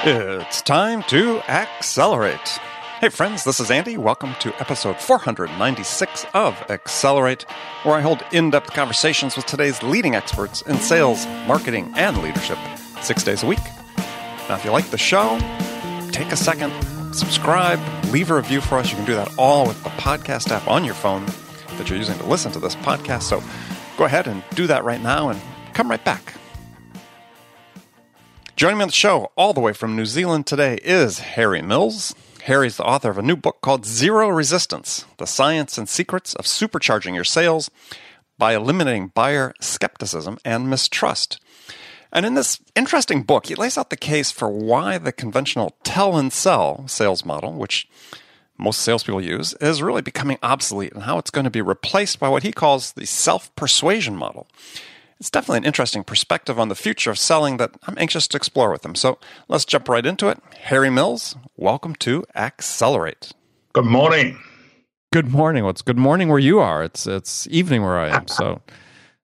It's time to accelerate. Hey, friends, this is Andy. Welcome to episode 496 of Accelerate, where I hold in depth conversations with today's leading experts in sales, marketing, and leadership six days a week. Now, if you like the show, take a second, subscribe, leave a review for us. You can do that all with the podcast app on your phone that you're using to listen to this podcast. So go ahead and do that right now and come right back. Joining me on the show all the way from New Zealand today is Harry Mills. Harry's the author of a new book called Zero Resistance The Science and Secrets of Supercharging Your Sales by Eliminating Buyer Skepticism and Mistrust. And in this interesting book, he lays out the case for why the conventional tell and sell sales model, which most salespeople use, is really becoming obsolete and how it's going to be replaced by what he calls the self persuasion model. It's definitely an interesting perspective on the future of selling that I'm anxious to explore with them. So let's jump right into it. Harry Mills, welcome to Accelerate. Good morning. Good morning. Well, it's good morning where you are. It's it's evening where I am. So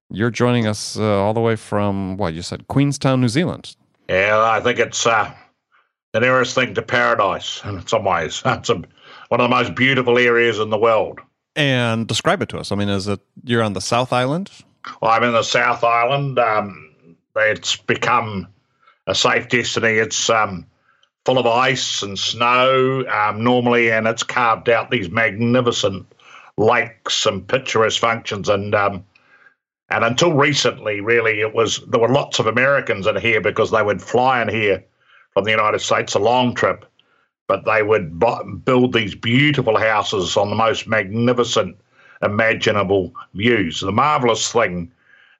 you're joining us uh, all the way from what you said, Queenstown, New Zealand. Yeah, I think it's uh, the nearest thing to paradise in some ways. It's a, one of the most beautiful areas in the world. And describe it to us. I mean, is it you're on the South Island? I'm in the South Island. Um, it's become a safe destiny. It's um, full of ice and snow um, normally, and it's carved out these magnificent lakes and picturesque functions. And um, and until recently, really, it was there were lots of Americans in here because they would fly in here from the United States a long trip, but they would build these beautiful houses on the most magnificent imaginable views. The marvelous thing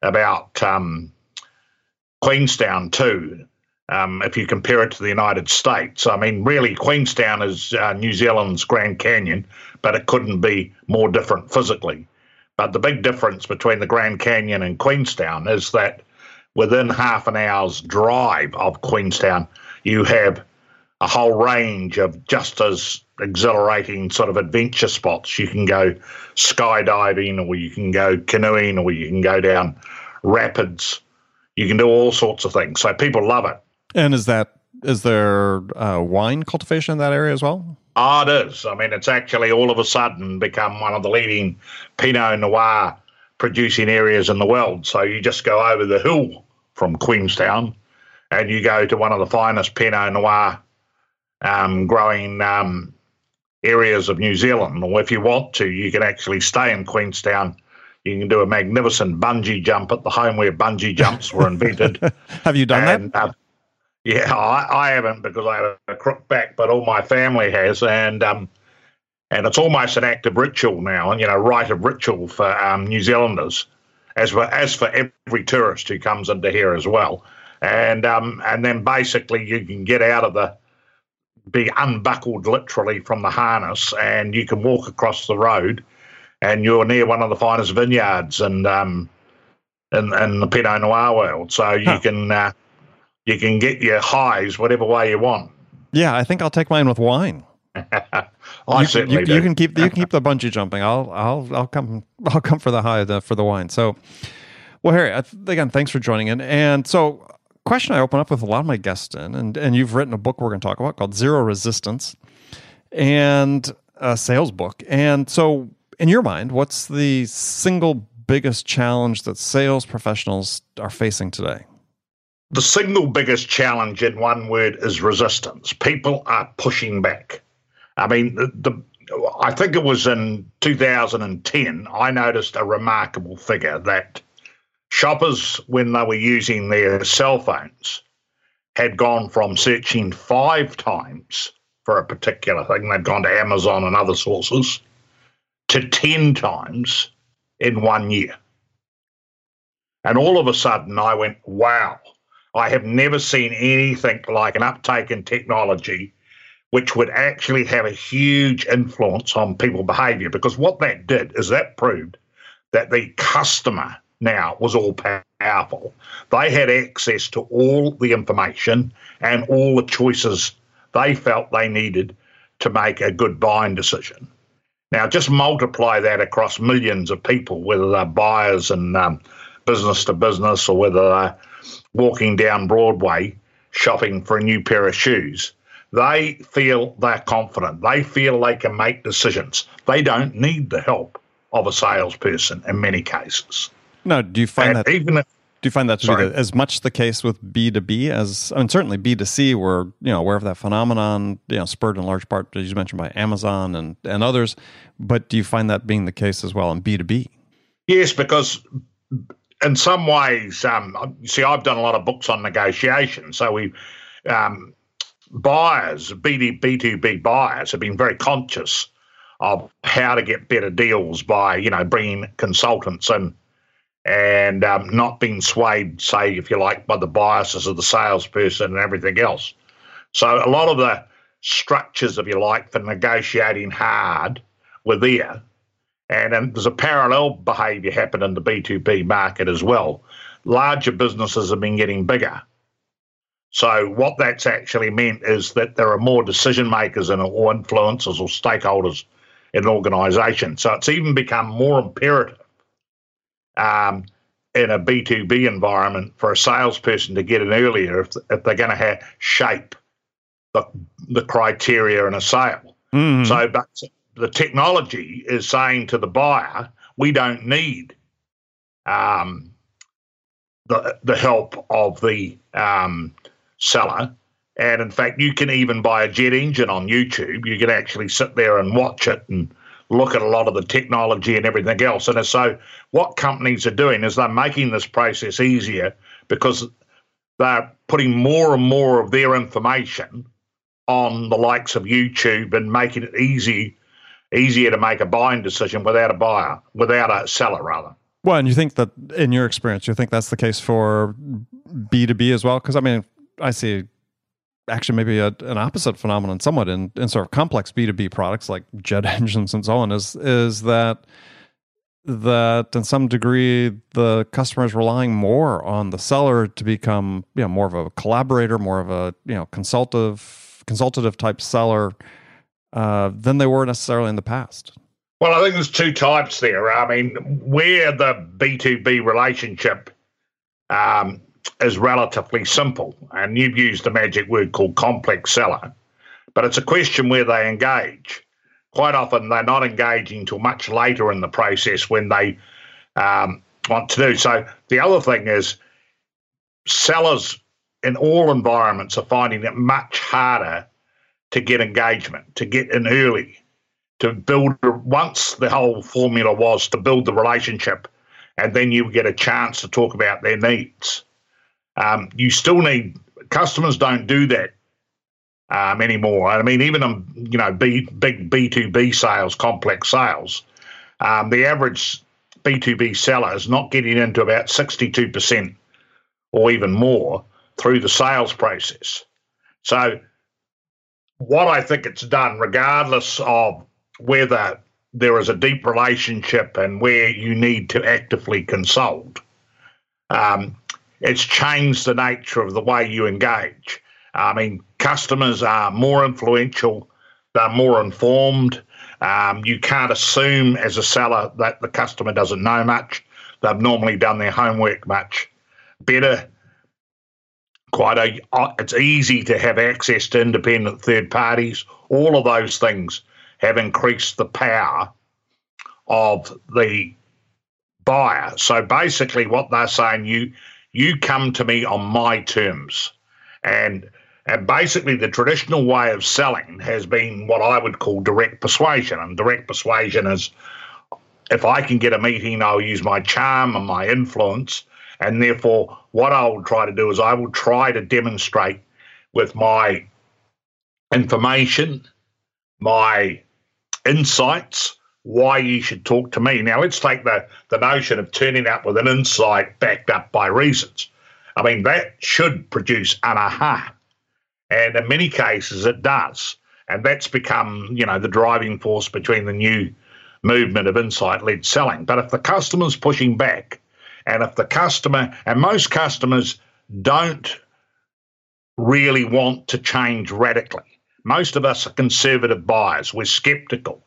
about um, Queenstown, too, um, if you compare it to the United States, I mean, really, Queenstown is uh, New Zealand's Grand Canyon, but it couldn't be more different physically. But the big difference between the Grand Canyon and Queenstown is that within half an hour's drive of Queenstown, you have a whole range of just as exhilarating sort of adventure spots. You can go skydiving, or you can go canoeing, or you can go down rapids. You can do all sorts of things. So people love it. And is that is there uh, wine cultivation in that area as well? Ah, oh, it is. I mean, it's actually all of a sudden become one of the leading Pinot Noir producing areas in the world. So you just go over the hill from Queenstown and you go to one of the finest Pinot Noir um, growing um, areas of New Zealand. Or if you want to, you can actually stay in Queenstown. You can do a magnificent bungee jump at the home where bungee jumps were invented. have you done and, that? Uh, yeah, I, I, haven't because I have a crook back, but all my family has, and um, and it's almost an act of ritual now, and you know, rite of ritual for um, New Zealanders, as for as for every tourist who comes into here as well, and um, and then basically you can get out of the be unbuckled literally from the harness, and you can walk across the road, and you're near one of the finest vineyards and um, in, in the Pinot Noir world. So you huh. can uh, you can get your highs whatever way you want. Yeah, I think I'll take mine with wine. I you, certainly you, do. you can keep you can keep the bungee jumping. I'll I'll I'll come I'll come for the high the, for the wine. So, well, Harry, again, thanks for joining in. And so, question I open up with a lot of my guests in, and, and you've written a book we're going to talk about called Zero Resistance, and a sales book. And so, in your mind, what's the single biggest challenge that sales professionals are facing today? The single biggest challenge, in one word, is resistance. People are pushing back. I mean, the, the I think it was in 2010, I noticed a remarkable figure that shoppers, when they were using their cell phones, had gone from searching five times for a particular thing, they'd gone to Amazon and other sources, to 10 times in one year. And all of a sudden, I went, wow, I have never seen anything like an uptake in technology which would actually have a huge influence on people behavior. Because what that did is that proved that the customer now was all powerful. They had access to all the information and all the choices they felt they needed to make a good buying decision. Now, just multiply that across millions of people, whether they're buyers and um, business to business or whether they're walking down Broadway shopping for a new pair of shoes. They feel they're confident. They feel they can make decisions. They don't need the help of a salesperson in many cases. No, do you find and that even if, do you find that to sorry. be the, as much the case with B two B as I mean certainly B two C we're you know aware of that phenomenon you know spurred in large part as you mentioned by Amazon and and others, but do you find that being the case as well in B two B? Yes, because in some ways, um, see, I've done a lot of books on negotiation, so we um, buyers, B2, B2B buyers, have been very conscious of how to get better deals by, you know, bringing consultants in and um, not being swayed, say, if you like, by the biases of the salesperson and everything else. So a lot of the structures, if you like, for negotiating hard were there. And, and there's a parallel behaviour happening in the B2B market as well. Larger businesses have been getting bigger so what that's actually meant is that there are more decision makers and or influencers or stakeholders in an organisation. So it's even become more imperative um, in a B2B environment for a salesperson to get in earlier if, if they're going to have shape the, the criteria in a sale. Mm-hmm. So but the technology is saying to the buyer, we don't need um, the, the help of the um, seller. And in fact, you can even buy a jet engine on YouTube. You can actually sit there and watch it and look at a lot of the technology and everything else. And so, what companies are doing is they're making this process easier because they're putting more and more of their information on the likes of YouTube and making it easy easier to make a buying decision without a buyer, without a seller, rather. Well, and you think that in your experience, you think that's the case for B2B as well? Because I mean, I see actually maybe a, an opposite phenomenon somewhat in, in sort of complex B2B products like jet engines and so on is is that that in some degree the customer is relying more on the seller to become you know more of a collaborator, more of a you know consultative consultative type seller uh, than they were necessarily in the past. Well, I think there's two types there. I mean, where the B2B relationship um, is relatively simple. And you've used the magic word called complex seller, but it's a question where they engage. Quite often, they're not engaging till much later in the process when they um, want to do. So, the other thing is, sellers in all environments are finding it much harder to get engagement, to get in early, to build. Once the whole formula was to build the relationship, and then you get a chance to talk about their needs. Um, you still need customers don't do that um, anymore. I mean, even on you know B, big B two B sales, complex sales, um, the average B two B seller is not getting into about sixty two percent or even more through the sales process. So, what I think it's done, regardless of whether there is a deep relationship and where you need to actively consult. Um, it's changed the nature of the way you engage. I mean, customers are more influential, they're more informed. Um, you can't assume as a seller that the customer doesn't know much. They've normally done their homework much better. Quite a, it's easy to have access to independent third parties. All of those things have increased the power of the buyer. So basically, what they're saying, you you come to me on my terms. And and basically, the traditional way of selling has been what I would call direct persuasion. And direct persuasion is if I can get a meeting, I'll use my charm and my influence. And therefore, what I will try to do is I will try to demonstrate with my information, my insights, why you should talk to me. Now, let's take the, the notion of turning up with an insight backed up by reasons. I mean, that should produce an aha. And in many cases, it does. And that's become, you know, the driving force between the new movement of insight led selling. But if the customer's pushing back, and if the customer, and most customers don't really want to change radically, most of us are conservative buyers. We're skeptical.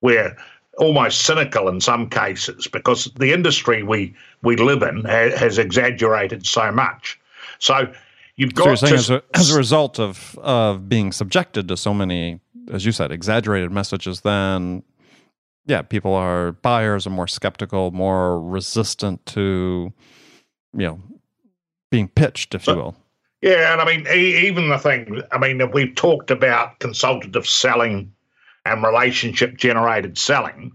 We're almost cynical in some cases because the industry we we live in ha- has exaggerated so much. So you've got so to, as a, as a result of of being subjected to so many, as you said, exaggerated messages, then yeah, people are buyers are more skeptical, more resistant to you know being pitched, if you will. Yeah, and I mean, even the thing, I mean, we've talked about consultative selling and relationship generated selling,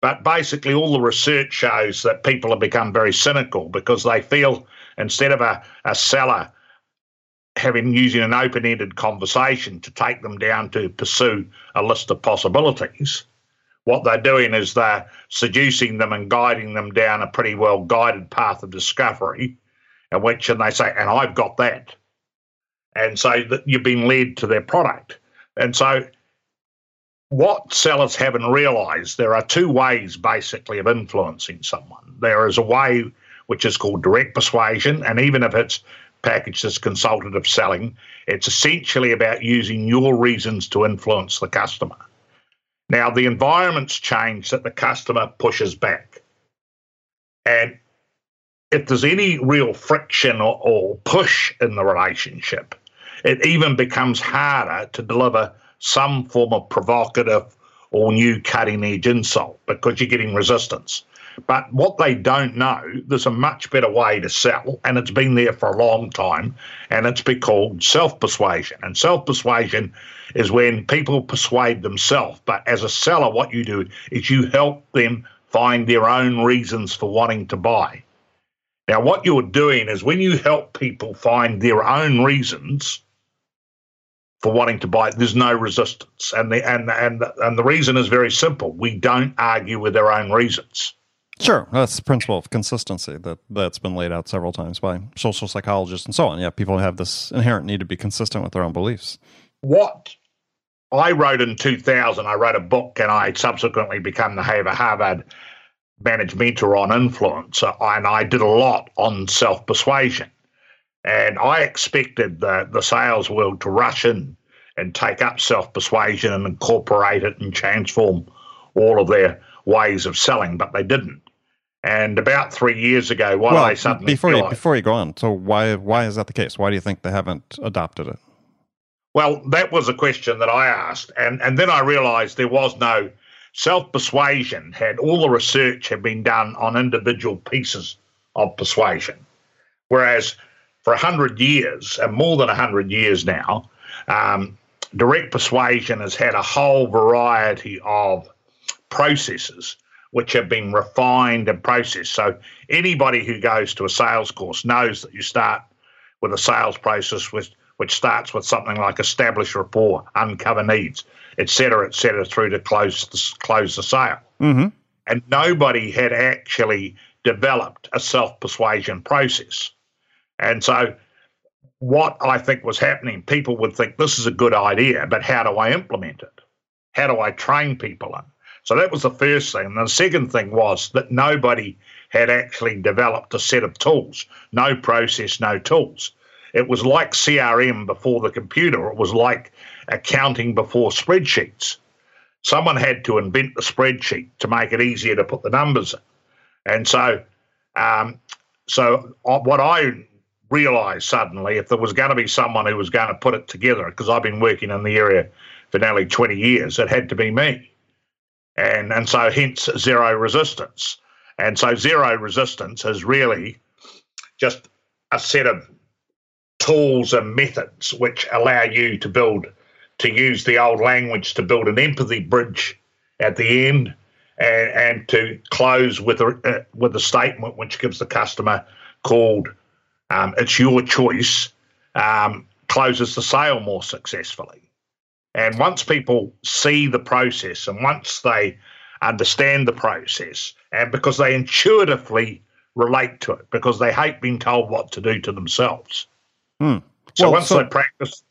but basically, all the research shows that people have become very cynical because they feel instead of a, a seller having using an open ended conversation to take them down to pursue a list of possibilities, what they're doing is they're seducing them and guiding them down a pretty well guided path of discovery in which and they say, and I've got that. And so that you've been led to their product. And so what sellers haven't realized, there are two ways basically of influencing someone. There is a way which is called direct persuasion, and even if it's packaged as consultative selling, it's essentially about using your reasons to influence the customer. Now, the environment's changed that the customer pushes back. And if there's any real friction or, or push in the relationship, it even becomes harder to deliver some form of provocative or new cutting edge insult because you're getting resistance. But what they don't know, there's a much better way to sell, and it's been there for a long time, and it's been called self persuasion. And self persuasion is when people persuade themselves. But as a seller, what you do is you help them find their own reasons for wanting to buy. Now, what you're doing is when you help people find their own reasons for wanting to buy, it, there's no resistance, and the and and and the reason is very simple: we don't argue with our own reasons. Sure, that's the principle of consistency that that's been laid out several times by social psychologists and so on. Yeah, people have this inherent need to be consistent with their own beliefs. What I wrote in 2000, I wrote a book, and I subsequently became the Haver Harvard ManageMentor on influence, and I did a lot on self persuasion. And I expected the, the sales world to rush in and take up self persuasion and incorporate it and transform all of their ways of selling, but they didn't. And about three years ago, why well, I suddenly before you, before you go on, so why why is that the case? Why do you think they haven't adopted it? Well, that was a question that I asked, and and then I realised there was no self persuasion had all the research had been done on individual pieces of persuasion. Whereas for 100 years, and more than 100 years now, um, direct persuasion has had a whole variety of processes which have been refined and processed. So anybody who goes to a sales course knows that you start with a sales process which, which starts with something like establish rapport, uncover needs, et cetera, et cetera, through to close the, close the sale. Mm-hmm. And nobody had actually developed a self persuasion process. And so, what I think was happening, people would think this is a good idea, but how do I implement it? How do I train people in? So that was the first thing. And the second thing was that nobody had actually developed a set of tools, no process, no tools. It was like CRM before the computer. It was like accounting before spreadsheets. Someone had to invent the spreadsheet to make it easier to put the numbers in. And so, um, so uh, what I realized suddenly, if there was going to be someone who was going to put it together, because I've been working in the area for nearly 20 years, it had to be me. And, and so, hence, zero resistance. And so, zero resistance is really just a set of tools and methods which allow you to build, to use the old language to build an empathy bridge at the end and, and to close with a, uh, with a statement which gives the customer called um, it's your choice, um, closes the sale more successfully. And once people see the process and once they understand the process, and because they intuitively relate to it, because they hate being told what to do to themselves, Hmm. so Well, once so- they practice,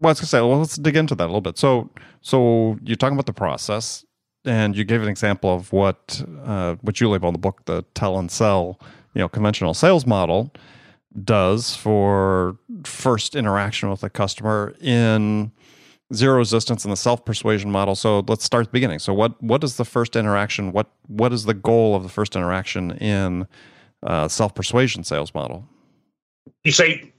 Well, I was gonna say, well, let's dig into that a little bit. So, so you're talking about the process, and you gave an example of what uh, what you label in the book the tell and sell, you know, conventional sales model does for first interaction with a customer in zero resistance and the self persuasion model. So let's start at the beginning. So what what is the first interaction? What what is the goal of the first interaction in uh, self persuasion sales model? You see,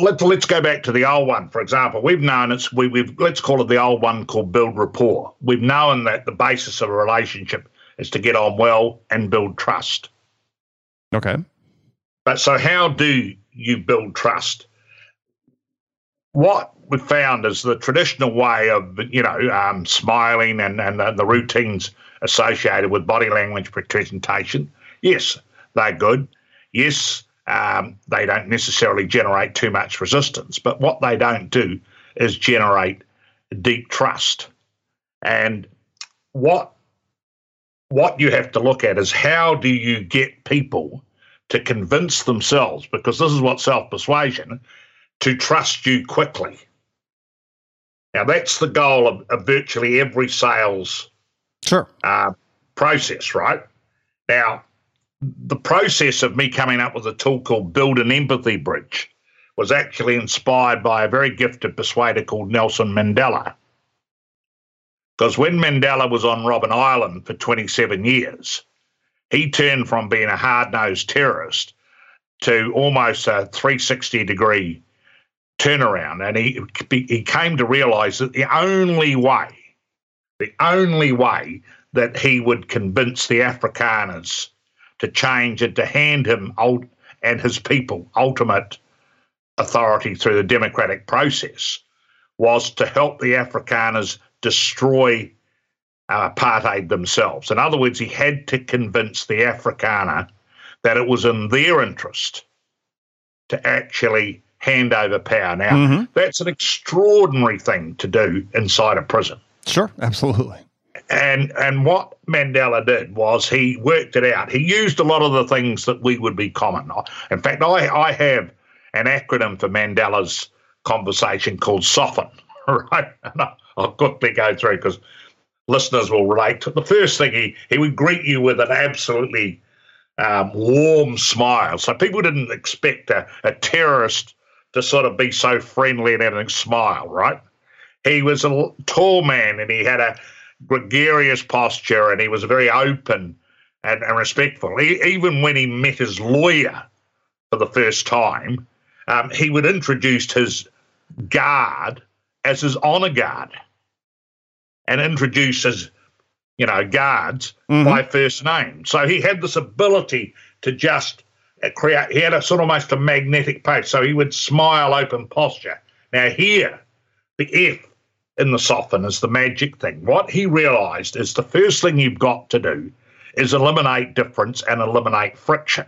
let's let's go back to the old one. For example, we've known it's we, we've let's call it the old one called build rapport. We've known that the basis of a relationship is to get on well and build trust. Okay. But so how do you build trust? What we found is the traditional way of you know um, smiling and, and the routines associated with body language presentation. Yes, they're good. Yes, um, they don't necessarily generate too much resistance, but what they don't do is generate deep trust. And what what you have to look at is how do you get people to convince themselves, because this is what self persuasion, to trust you quickly. Now that's the goal of, of virtually every sales sure uh, process, right? Now the process of me coming up with a tool called Build an Empathy Bridge was actually inspired by a very gifted persuader called Nelson Mandela. Because when Mandela was on Robben Island for 27 years, he turned from being a hard nosed terrorist to almost a 360 degree turnaround. And he, he came to realize that the only way, the only way that he would convince the Afrikaners to change and to hand him and his people ultimate authority through the democratic process was to help the Afrikaners destroy apartheid themselves. In other words, he had to convince the Afrikaner that it was in their interest to actually hand over power. Now, mm-hmm. that's an extraordinary thing to do inside a prison. Sure, absolutely. And and what Mandela did was he worked it out. He used a lot of the things that we would be common. In fact, I, I have an acronym for Mandela's conversation called SOFTEN, right? And I'll quickly go through because listeners will relate to the first thing he, he would greet you with an absolutely um, warm smile. So people didn't expect a, a terrorist to sort of be so friendly and having a smile, right? He was a tall man and he had a gregarious posture and he was very open and, and respectful. He, even when he met his lawyer for the first time, um, he would introduce his guard as his honor guard and introduce his, you know, guards mm-hmm. by first name. So he had this ability to just create, he had a sort of almost a magnetic pace. So he would smile, open posture. Now, here, the F in the SOFTEN is the magic thing. What he realized is the first thing you've got to do is eliminate difference and eliminate friction.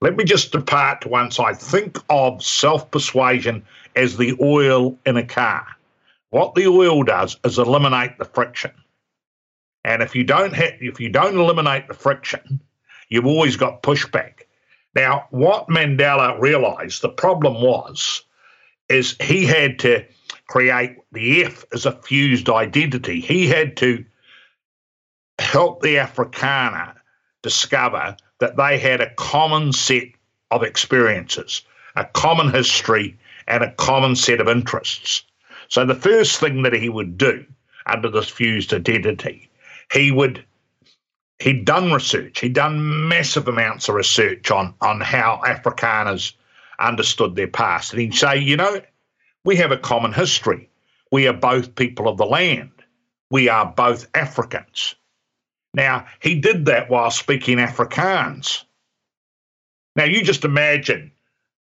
Let me just depart to one side. Think of self persuasion as the oil in a car. What the oil does is eliminate the friction. And if you don't have, if you don't eliminate the friction, you've always got pushback. Now, what Mandela realized the problem was is he had to create the F as a fused identity. He had to help the Afrikaner discover that they had a common set of experiences, a common history, and a common set of interests. So the first thing that he would do under this fused identity, he would he'd done research. He'd done massive amounts of research on on how Afrikaners understood their past. And he'd say, you know, we have a common history. We are both people of the land. We are both Africans. Now, he did that while speaking Afrikaans. Now, you just imagine,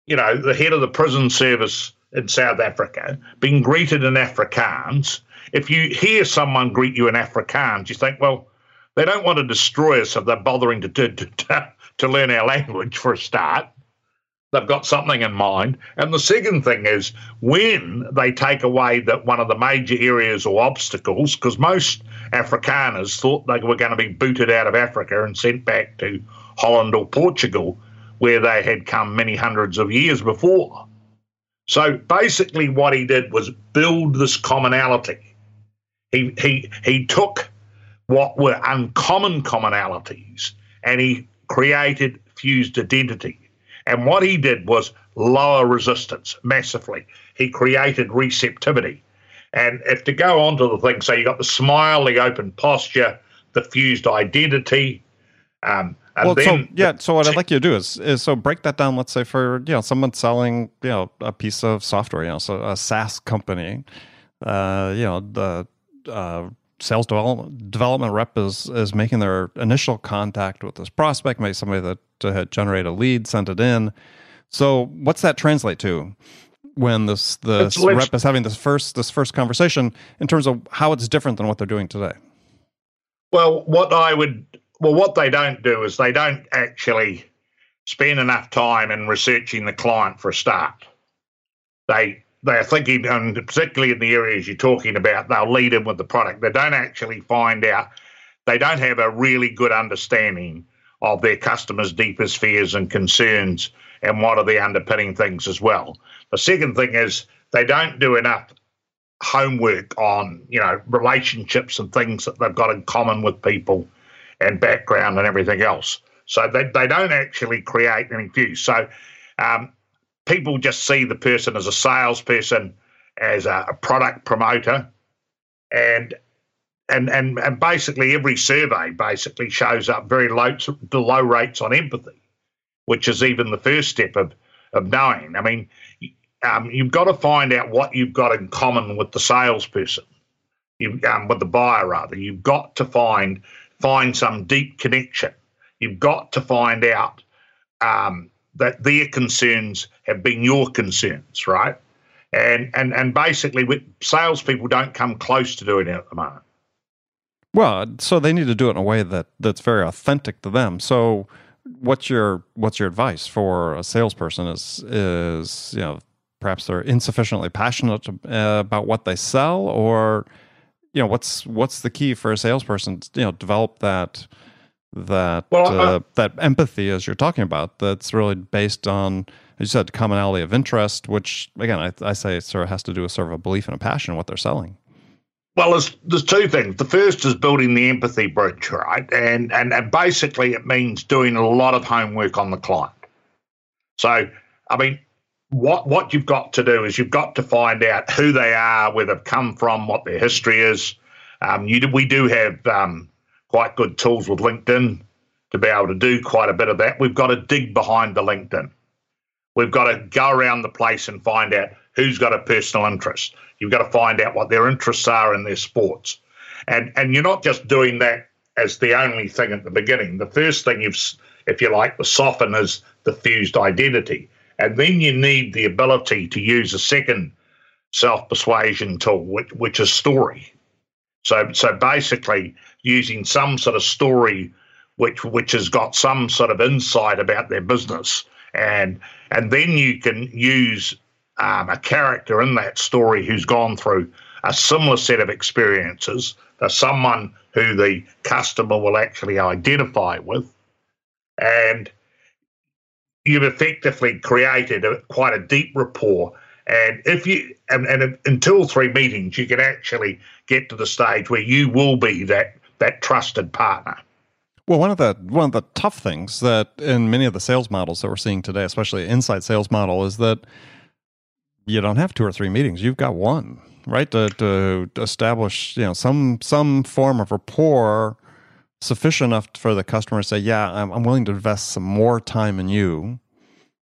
you know, the head of the prison service in South Africa being greeted in Afrikaans. If you hear someone greet you in Afrikaans, you think, well, they don't want to destroy us if they're bothering to, to, to, to learn our language for a start. They've got something in mind. And the second thing is when they take away that one of the major areas or obstacles, because most Afrikaners thought they were going to be booted out of Africa and sent back to Holland or Portugal, where they had come many hundreds of years before. So basically, what he did was build this commonality. He, he, he took what were uncommon commonalities and he created fused identity. And what he did was lower resistance massively. He created receptivity. And if to go on to the thing, so you got the smile, the open posture, the fused identity. Um, well, so yeah. So what I'd like you to do is is so break that down. Let's say for you know someone selling you know a piece of software, you know, so a SaaS company, uh, you know the uh, sales development development rep is is making their initial contact with this prospect, maybe somebody that had generated a lead, sent it in. So what's that translate to? when this the rep is having this first this first conversation in terms of how it's different than what they're doing today? Well, what I would well, what they don't do is they don't actually spend enough time in researching the client for a start. They they're thinking, and particularly in the areas you're talking about, they'll lead in with the product. They don't actually find out. They don't have a really good understanding of their customers' deepest fears and concerns and what are the underpinning things as well. The second thing is they don't do enough homework on, you know, relationships and things that they've got in common with people and background and everything else. So they, they don't actually create any views. So um, people just see the person as a salesperson, as a, a product promoter, and and and and basically every survey basically shows up very low low rates on empathy, which is even the first step of of knowing. I mean, um, you've got to find out what you've got in common with the salesperson, you um, with the buyer rather. You've got to find find some deep connection. You've got to find out um, that their concerns have been your concerns, right? And and and basically, salespeople don't come close to doing it at the moment. Well, so they need to do it in a way that that's very authentic to them. So, what's your what's your advice for a salesperson? Is is you know perhaps they're insufficiently passionate uh, about what they sell, or you know what's what's the key for a salesperson? To, you know, develop that that well, uh, that empathy as you're talking about. That's really based on as you said commonality of interest, which again I, I say sort of has to do with sort of a belief and a passion in what they're selling. Well, there's, there's two things. The first is building the empathy bridge, right? And, and and basically it means doing a lot of homework on the client. So, I mean, what what you've got to do is you've got to find out who they are, where they've come from, what their history is. Um, you we do have um, quite good tools with LinkedIn to be able to do quite a bit of that. We've got to dig behind the LinkedIn. We've got to go around the place and find out who's got a personal interest. You've got to find out what their interests are in their sports. And and you're not just doing that as the only thing at the beginning. The first thing you've if you like the soften is the fused identity. And then you need the ability to use a second self persuasion tool, which, which is story. So so basically using some sort of story which which has got some sort of insight about their business. And and then you can use um, a character in that story who's gone through a similar set of experiences. To someone who the customer will actually identify with. And you've effectively created a, quite a deep rapport and if you and, and in two or three meetings you can actually get to the stage where you will be that that trusted partner well, one of the one of the tough things that in many of the sales models that we're seeing today, especially inside sales model, is that you don't have two or three meetings. You've got one, right? To, to establish, you know, some some form of rapport sufficient enough for the customer to say, "Yeah, I'm, I'm willing to invest some more time in you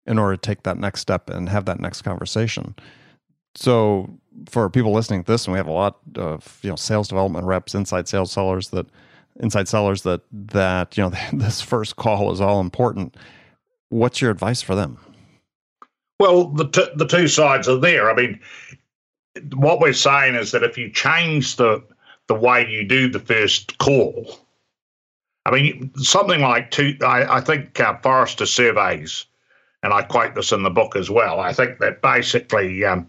in order to take that next step and have that next conversation." So, for people listening to this, and we have a lot of you know sales development reps, inside sales sellers that inside sellers that that you know this first call is all important. What's your advice for them? Well, the t- the two sides are there. I mean, what we're saying is that if you change the the way you do the first call, I mean, something like two. I, I think uh, Forrester surveys, and I quote this in the book as well. I think that basically um,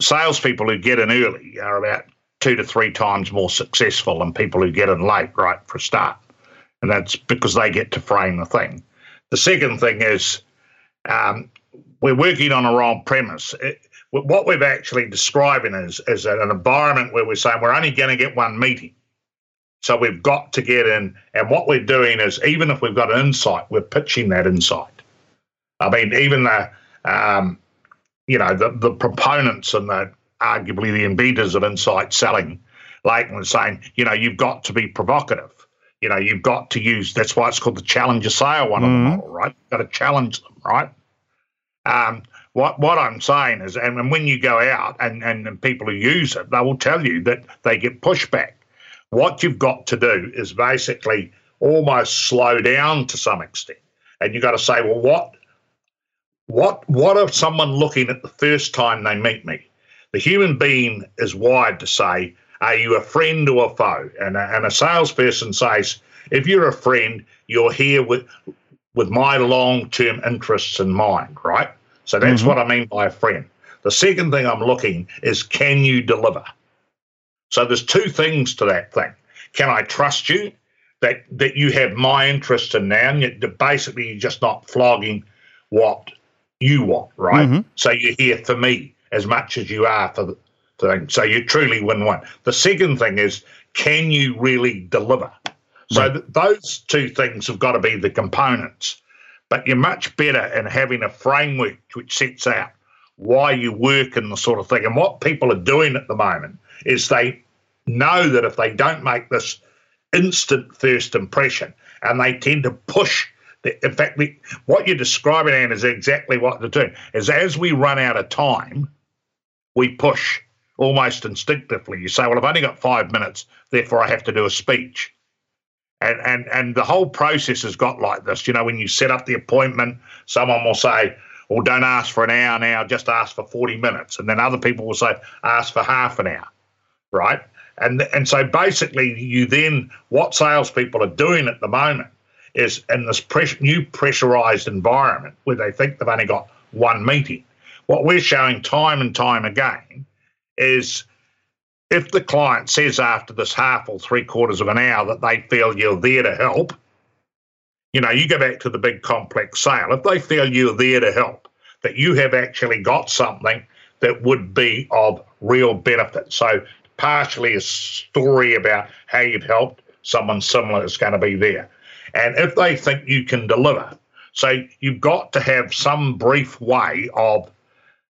salespeople who get in early are about two to three times more successful than people who get in late right for a start. And that's because they get to frame the thing. The second thing is um, we're working on a wrong premise. It, what we're actually describing is, is an environment where we're saying we're only going to get one meeting. So we've got to get in. And what we're doing is, even if we've got an insight, we're pitching that insight. I mean, even the, um, you know, the, the proponents and the arguably the inventors of insight selling, Leighton was saying, you know, you've got to be provocative. You know, you've got to use. That's why it's called the challenger sale one mm. of the model, right? You've got to challenge them, right? Um, what what I'm saying is, and, and when you go out and, and, and people who use it, they will tell you that they get pushback. What you've got to do is basically almost slow down to some extent, and you've got to say, well, what what what if someone looking at the first time they meet me? The human being is wired to say, are you a friend or a foe? And a, and a salesperson says, if you're a friend, you're here with with my long term interests in mind, right? So that's mm-hmm. what I mean by a friend. The second thing I'm looking is can you deliver? So there's two things to that thing. Can I trust you that that you have my interest in now? And basically, you're just not flogging what you want, right? Mm-hmm. So you're here for me as much as you are for the thing. So you truly win one. The second thing is, can you really deliver? So th- those two things have got to be the components. But you're much better in having a framework which sets out why you work and the sort of thing. And what people are doing at the moment is they know that if they don't make this instant first impression, and they tend to push in fact, we, what you're describing, Anne, is exactly what they're doing. Is as we run out of time, we push almost instinctively. You say, "Well, I've only got five minutes, therefore I have to do a speech." And and and the whole process has got like this. You know, when you set up the appointment, someone will say, "Well, don't ask for an hour now, just ask for forty minutes," and then other people will say, "Ask for half an hour," right? And and so basically, you then what salespeople are doing at the moment is in this new pressurized environment where they think they've only got one meeting. What we're showing time and time again is if the client says after this half or three quarters of an hour that they feel you're there to help, you know, you go back to the big complex sale. If they feel you're there to help, that you have actually got something that would be of real benefit. So, partially a story about how you've helped someone similar is going to be there and if they think you can deliver. So you've got to have some brief way of,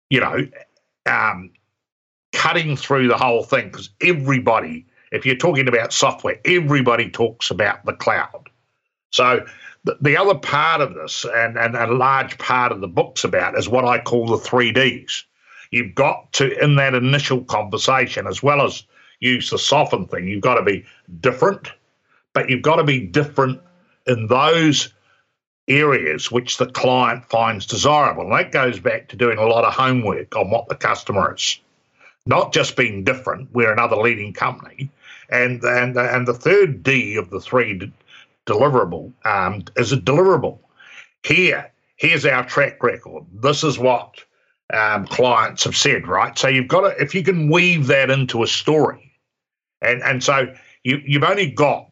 you know, um, cutting through the whole thing because everybody, if you're talking about software, everybody talks about the cloud. So the, the other part of this, and, and a large part of the book's about, is what I call the three Ds. You've got to, in that initial conversation, as well as use the soften thing, you've got to be different, but you've got to be different in those areas which the client finds desirable. And that goes back to doing a lot of homework on what the customer is, not just being different. We're another leading company. And, and, and the third D of the three deliverable um, is a deliverable. Here, here's our track record. This is what um, clients have said, right? So you've got to, if you can weave that into a story, and and so you you've only got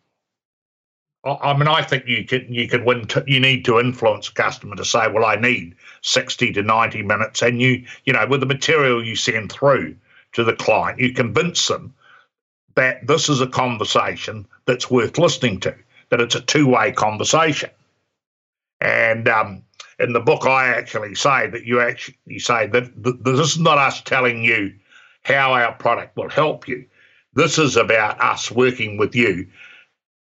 I mean, I think you can you can win. T- you need to influence a customer to say, "Well, I need sixty to ninety minutes," and you you know with the material you send through to the client, you convince them that this is a conversation that's worth listening to, that it's a two way conversation. And um, in the book, I actually say that you actually say that this is not us telling you how our product will help you. This is about us working with you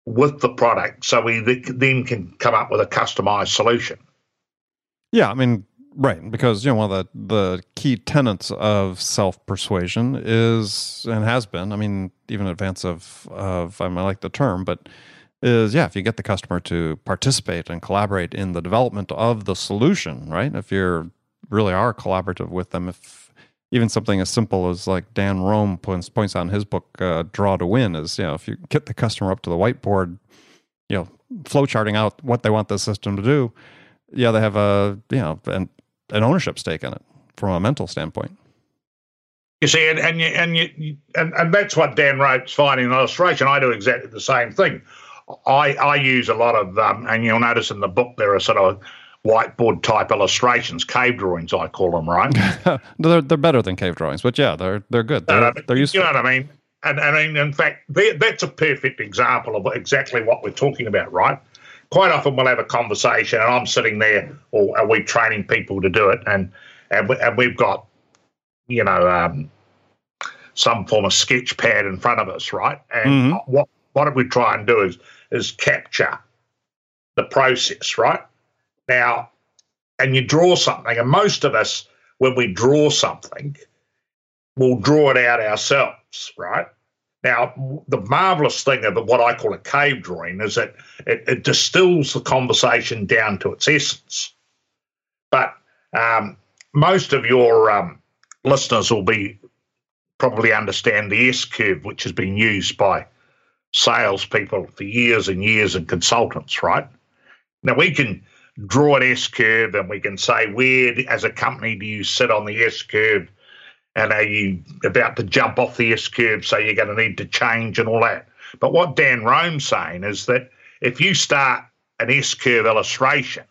with the product so we then can come up with a customized solution. Yeah, I mean, right, because you know one of the the key tenets of self persuasion is and has been, I mean, even in advance of of I, mean, I like the term, but is yeah, if you get the customer to participate and collaborate in the development of the solution, right? If you're really are collaborative with them, if even something as simple as like Dan Roam points, points out in his book, uh, Draw to Win, is you know if you get the customer up to the whiteboard, you know, flowcharting out what they want the system to do, yeah, they have a you know an, an ownership stake in it from a mental standpoint. You see, and and you, and you, and, and that's what Dan Roam's finding in illustration. I do exactly the same thing. I I use a lot of um, and you'll notice in the book there are sort of whiteboard type illustrations, cave drawings, I call them, right? they're, they're better than cave drawings, but yeah, they're they're good. They're, uh, they're useful. You know what I mean? And, I mean, in fact, that's a perfect example of exactly what we're talking about, right? Quite often we'll have a conversation, and I'm sitting there, or are we training people to do it? And and, we, and we've got, you know, um, some form of sketch pad in front of us, right? And mm-hmm. what what we try and do is is capture the process, right? Now, and you draw something, and most of us, when we draw something, we'll draw it out ourselves, right? Now, the marvelous thing about what I call a cave drawing is that it, it distills the conversation down to its essence. But um, most of your um, listeners will be probably understand the S curve, which has been used by salespeople for years and years and consultants, right? Now we can draw an S curve and we can say where, as a company, do you sit on the S curve and are you about to jump off the S curve, so you're going to need to change and all that. But what Dan Roam's saying is that if you start an S curve illustration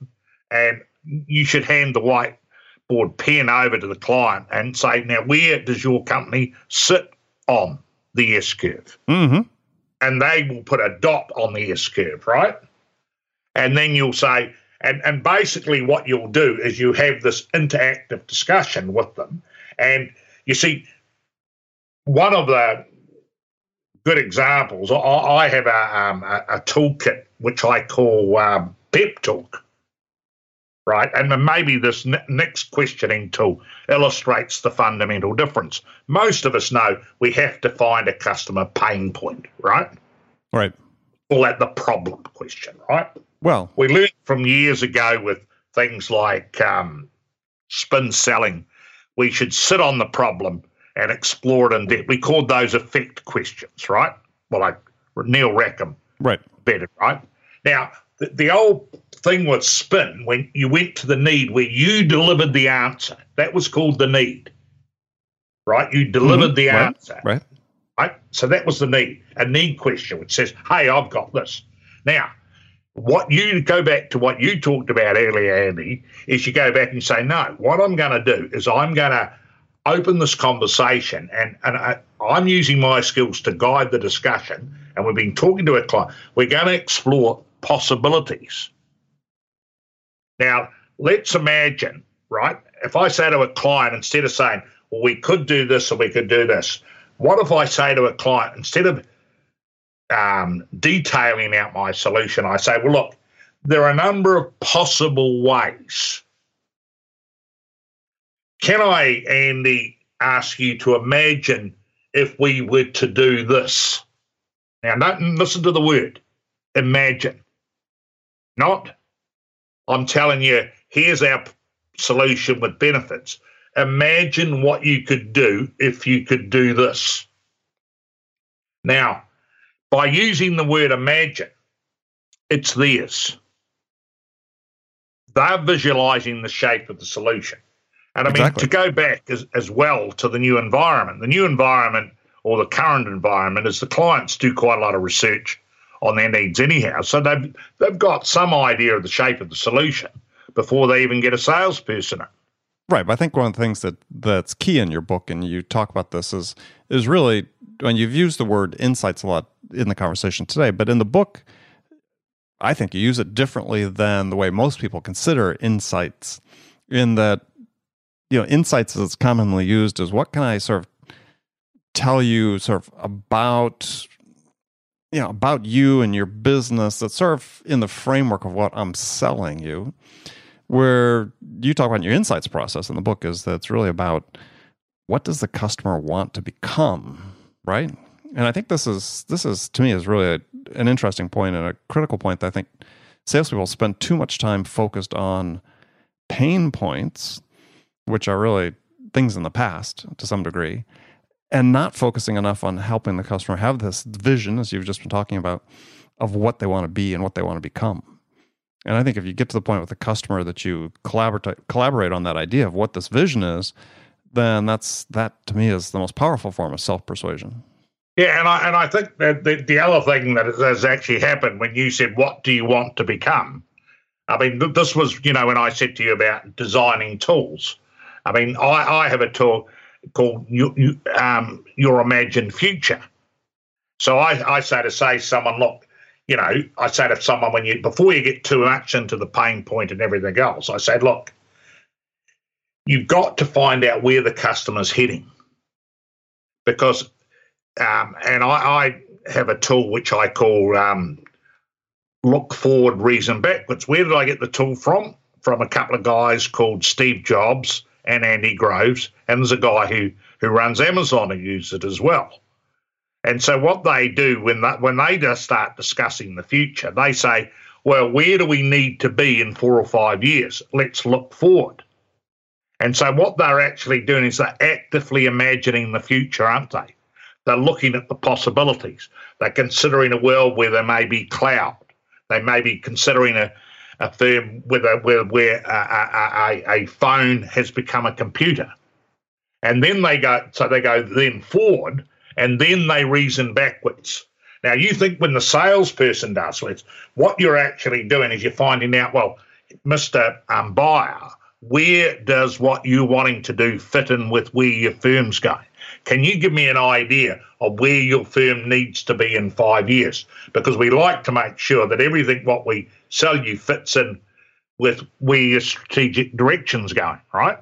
and you should hand the whiteboard pen over to the client and say, now, where does your company sit on the S curve? Mm-hmm. And they will put a dot on the S curve, right? And then you'll say, and, and basically what you'll do is you have this interactive discussion with them. And you see, one of the good examples, I, have a, um, a, a, toolkit which I call um, Pep Talk, right? And maybe this next questioning tool illustrates the fundamental difference. Most of us know we have to find a customer pain point, right? Right. Call that the problem question, right? Well, we learned from years ago with things like um, spin selling we should sit on the problem and explore it in depth. We called those effect questions, right? Well, like Neil Rackham right. better, right? Now, the, the old thing with spin, when you went to the need where you delivered the answer, that was called the need, right? You delivered mm-hmm. the right. answer. Right. Right. So that was the need, a need question, which says, hey, I've got this. Now, what you go back to what you talked about earlier, Andy, is you go back and say, no, what I'm going to do is I'm going to open this conversation and, and I, I'm using my skills to guide the discussion. And we've been talking to a client. We're going to explore possibilities. Now, let's imagine, right? If I say to a client, instead of saying, well, we could do this or we could do this, what if I say to a client, instead of um, detailing out my solution, I say, well, look, there are a number of possible ways. Can I, Andy, ask you to imagine if we were to do this? Now, listen to the word imagine. Not, I'm telling you, here's our solution with benefits. Imagine what you could do if you could do this. Now, by using the word imagine, it's theirs. They're visualizing the shape of the solution. And I mean, to go back as, as well to the new environment, the new environment or the current environment is the clients do quite a lot of research on their needs anyhow. So they've, they've got some idea of the shape of the solution before they even get a salesperson. Right, but I think one of the things that that's key in your book, and you talk about this, is is really when you've used the word insights a lot in the conversation today, but in the book, I think you use it differently than the way most people consider insights. In that, you know, insights is commonly used as what can I sort of tell you sort of about you know about you and your business that's sort of in the framework of what I'm selling you. Where you talk about your insights process in the book is that it's really about what does the customer want to become, right? and I think this is this is to me is really a, an interesting point and a critical point that I think salespeople spend too much time focused on pain points, which are really things in the past to some degree, and not focusing enough on helping the customer have this vision, as you've just been talking about, of what they want to be and what they want to become. And I think if you get to the point with the customer that you collaborate collaborate on that idea of what this vision is, then that's that to me is the most powerful form of self persuasion. Yeah, and I and I think that the, the other thing that has actually happened when you said, "What do you want to become?" I mean, this was you know when I said to you about designing tools. I mean, I, I have a tool called you, you, um, Your Imagined Future. So I, I say to say someone, look, you know, I say to someone when you before you get too much into the pain point and everything else, I said, look, you've got to find out where the customer's heading because, um, and I, I, have a tool which I call um, look forward, reason backwards. Where did I get the tool from? From a couple of guys called Steve Jobs and Andy Groves, and there's a guy who who runs Amazon who uses it as well. And so what they do when that when they just start discussing the future, they say, well, where do we need to be in four or five years? Let's look forward. And so what they're actually doing is they're actively imagining the future, aren't they? They're looking at the possibilities. They're considering a world where there may be cloud. They may be considering a, a firm where, where, where a, a, a phone has become a computer. And then they go, so they go then forward, and then they reason backwards. Now, you think when the salesperson does this, what you're actually doing is you're finding out, well, Mr. Um, buyer, where does what you're wanting to do fit in with where your firm's going? Can you give me an idea of where your firm needs to be in five years? Because we like to make sure that everything what we sell you fits in with where your strategic direction's going, right?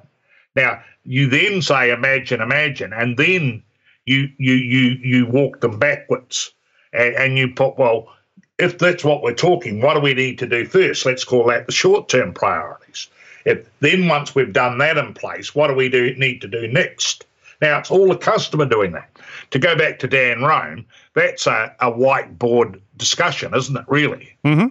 Now, you then say imagine, imagine, and then you you you you walk them backwards and, and you put, well, if that's what we're talking, what do we need to do first? Let's call that the short-term priorities. If, then once we've done that in place, what do we do need to do next? Now it's all the customer doing that. To go back to Dan Roam, that's a, a whiteboard discussion, isn't it? Really, mm-hmm.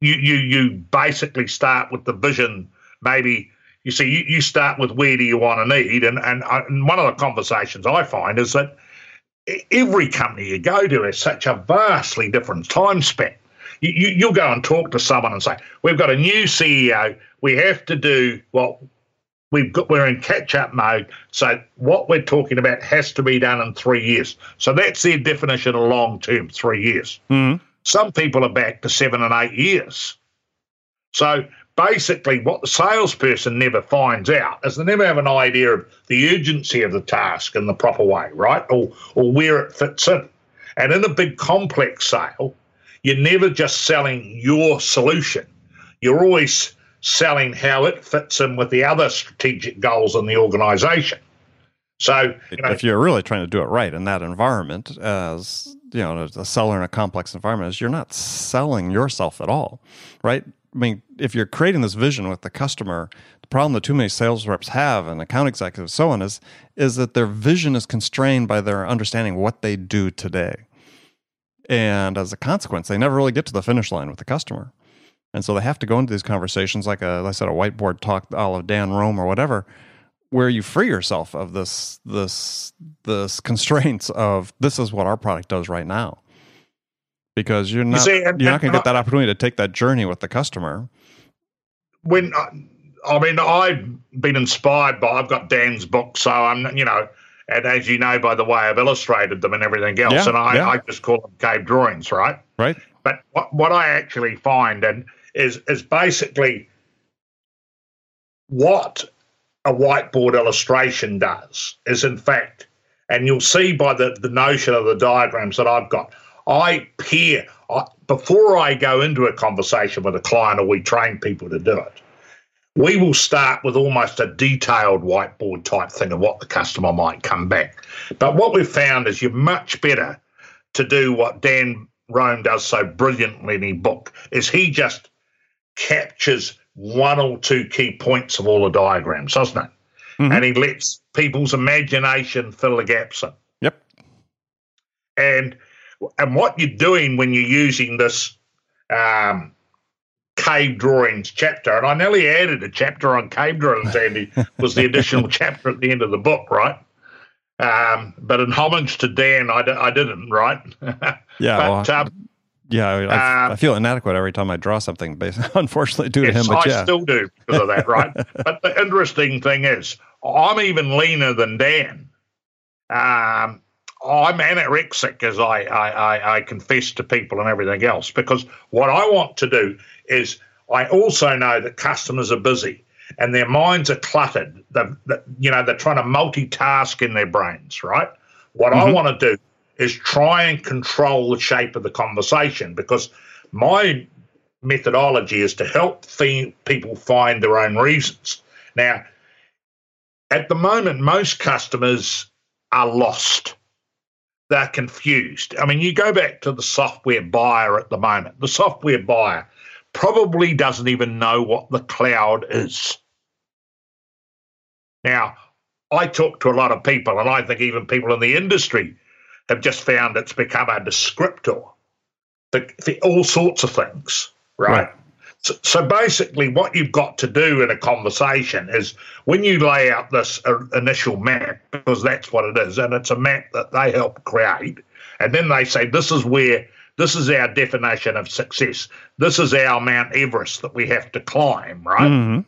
you you you basically start with the vision. Maybe you see you, you start with where do you want to need, and, and and one of the conversations I find is that every company you go to has such a vastly different time span. You, you, will go and talk to someone and say, "We've got a new CEO. We have to do what we've got. We're in catch-up mode. So what we're talking about has to be done in three years. So that's their definition of long-term, three years. Mm-hmm. Some people are back to seven and eight years. So basically what the salesperson never finds out is they never have an idea of the urgency of the task in the proper way, right? Or or where it fits in. And in a big complex sale, you're never just selling your solution. You're always selling how it fits in with the other strategic goals in the organization. So, you know, if you're really trying to do it right in that environment, as you know, a seller in a complex environment, is you're not selling yourself at all, right? I mean, if you're creating this vision with the customer, the problem that too many sales reps have and account executives, so on, is is that their vision is constrained by their understanding what they do today, and as a consequence, they never really get to the finish line with the customer, and so they have to go into these conversations like a, like I said, a whiteboard talk, all of Dan Roam or whatever, where you free yourself of this this this constraints of this is what our product does right now because you're not you see, and, you're not going to get that opportunity to take that journey with the customer. When uh, I mean, I've been inspired by I've got Dan's book, so I'm you know, and as you know by the way I've illustrated them and everything else, yeah, and I, yeah. I just call them cave drawings, right? Right. But what what I actually find and is is basically what a whiteboard illustration does is in fact, and you'll see by the, the notion of the diagrams that I've got, I peer I, before I go into a conversation with a client or we train people to do it. We will start with almost a detailed whiteboard type thing of what the customer might come back. But what we've found is you're much better to do what Dan Roam does so brilliantly in his book is he just captures one or two key points of all the diagrams, doesn't it? Mm-hmm. And he lets people's imagination fill the gaps in. Yep. And and what you're doing when you're using this um, cave drawings chapter, and I nearly added a chapter on cave drawings, Andy, was the additional chapter at the end of the book, right? Um, but in homage to Dan, I d- I didn't, right? yeah. but, well, um, yeah, I, um, I, feel inadequate every time I draw something, based, unfortunately, due yes, to him. But I yeah. still do because of that, right? but the interesting thing is, I'm even leaner than Dan. Um, I'm anorexic, as I, I, I, I confess to people and everything else, because what I want to do is I also know that customers are busy and their minds are cluttered. They're, you know, they're trying to multitask in their brains, right? What mm-hmm. I want to do is try and control the shape of the conversation because my methodology is to help people find their own reasons. Now, at the moment, most customers are lost. They're confused. I mean, you go back to the software buyer at the moment. The software buyer probably doesn't even know what the cloud is. Now, I talk to a lot of people, and I think even people in the industry have just found it's become a descriptor for, for all sorts of things, right? right. So, so, basically, what you've got to do in a conversation is when you lay out this uh, initial map, because that's what it is, and it's a map that they help create, and then they say, This is where, this is our definition of success. This is our Mount Everest that we have to climb, right? Mm-hmm.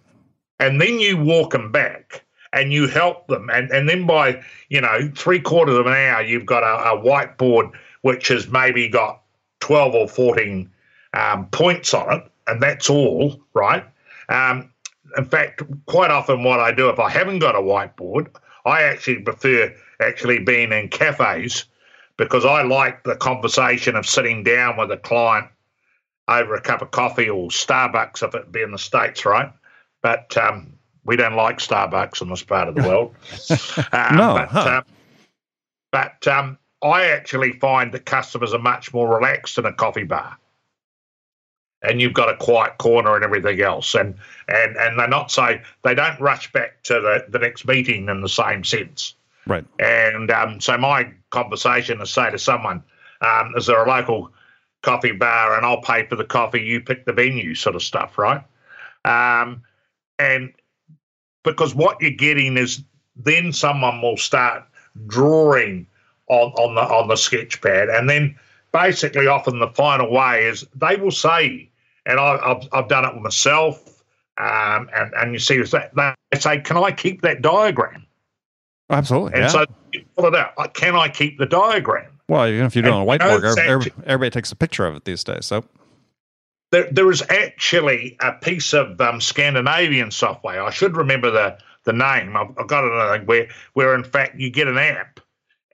And then you walk them back and you help them. And, and then by, you know, three quarters of an hour, you've got a, a whiteboard which has maybe got 12 or 14 um, points on it, and that's all, right? Um, in fact, quite often what I do, if I haven't got a whiteboard, I actually prefer actually being in cafes because I like the conversation of sitting down with a client over a cup of coffee or Starbucks if it be in the States, right? But um, we don't like Starbucks in this part of the world. um, no, but, huh. um, but um, I actually find that customers are much more relaxed in a coffee bar, and you've got a quiet corner and everything else, and and and they're not so they don't rush back to the, the next meeting in the same sense. Right. And um, so my conversation is say to someone, um, "Is there a local coffee bar, and I'll pay for the coffee, you pick the venue, sort of stuff, right?" Um, and because what you're getting is then someone will start drawing on, on the on the sketch pad, and then basically often the final way is they will say, and I, have I've done it with myself, um, and and you see that they say, "Can I keep that diagram?" Absolutely, and yeah. so you pull it out. Can I keep the diagram? Well, even if you're doing on a whiteboard, everybody, everybody takes a picture of it these days. So there, there is actually a piece of um, Scandinavian software. I should remember the, the name. I've, I've got it where where in fact you get an app,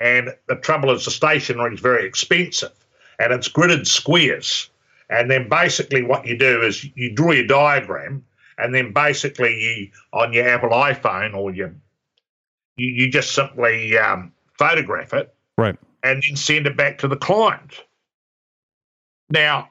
and the trouble is the stationery is very expensive, and it's gridded squares. And then basically what you do is you draw your diagram, and then basically you on your Apple iPhone or your you, you just simply um, photograph it, right, and then send it back to the client. Now,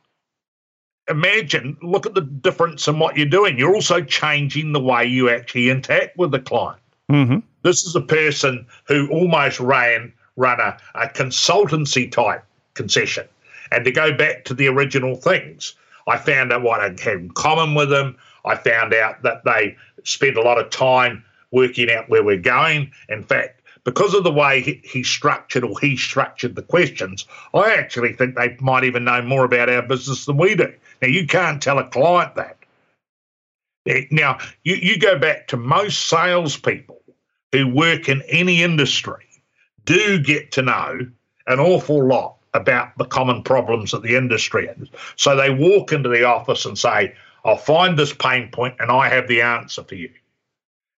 imagine, look at the difference in what you're doing. You're also changing the way you actually interact with the client. Mm-hmm. This is a person who almost ran run a, a consultancy type concession. And to go back to the original things, I found out what I had in common with them. I found out that they spent a lot of time working out where we're going. In fact, because of the way he, he, structured or he structured the questions, I actually think they might even know more about our business than we do. Now, you can't tell a client that. Now, you, you go back to most salespeople who work in any industry do get to know an awful lot about the common problems that the industry has. So they walk into the office and say, I'll find this pain point and I have the answer for you.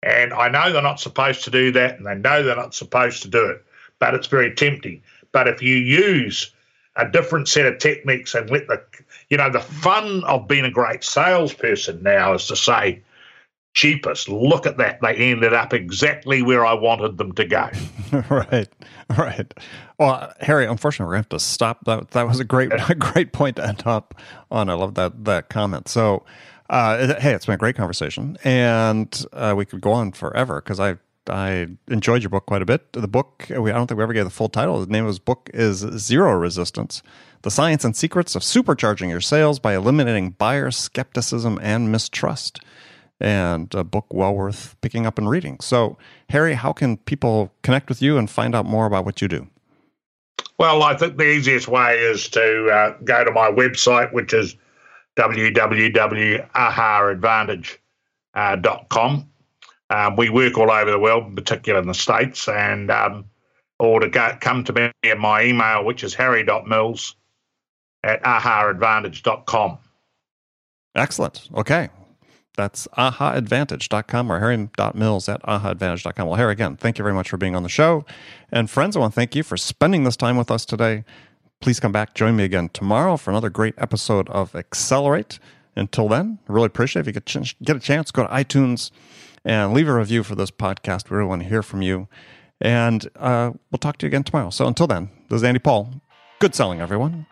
And I know they're not supposed to do that, and they know they're not supposed to do it, but it's very tempting. But if you use a different set of techniques and let the, you know, the fun of being a great salesperson now is to say, cheapest, look at that. They ended up exactly where I wanted them to go. right, right. Well, Harry, unfortunately, we're going to have to stop. That, that was a great, a great point to end up on. I love that, that comment. So, uh, hey, it's been a great conversation, and uh, we could go on forever because I I enjoyed your book quite a bit. The book, we, I don't think we ever gave the full title. The name of his book is Zero Resistance The Science and Secrets of Supercharging Your Sales by Eliminating Buyer Skepticism and Mistrust. And a book well worth picking up and reading. So, Harry, how can people connect with you and find out more about what you do? Well, I think the easiest way is to uh, go to my website, which is www.ahaadvantage.com. Um, we work all over the world, in particular in the States, and um, or to go, come to me at my email, which is harry.mills at ahaadvantage.com. Excellent. Okay. That's ahaadvantage.com or harry.mills at ahaadvantage.com. Well, Harry, again, thank you very much for being on the show. And friends, I want to thank you for spending this time with us today. Please come back, join me again tomorrow for another great episode of Accelerate. Until then, really appreciate if you could get a chance, go to iTunes and leave a review for this podcast. We really want to hear from you. And uh, we'll talk to you again tomorrow. So until then, this is Andy Paul. Good selling, everyone.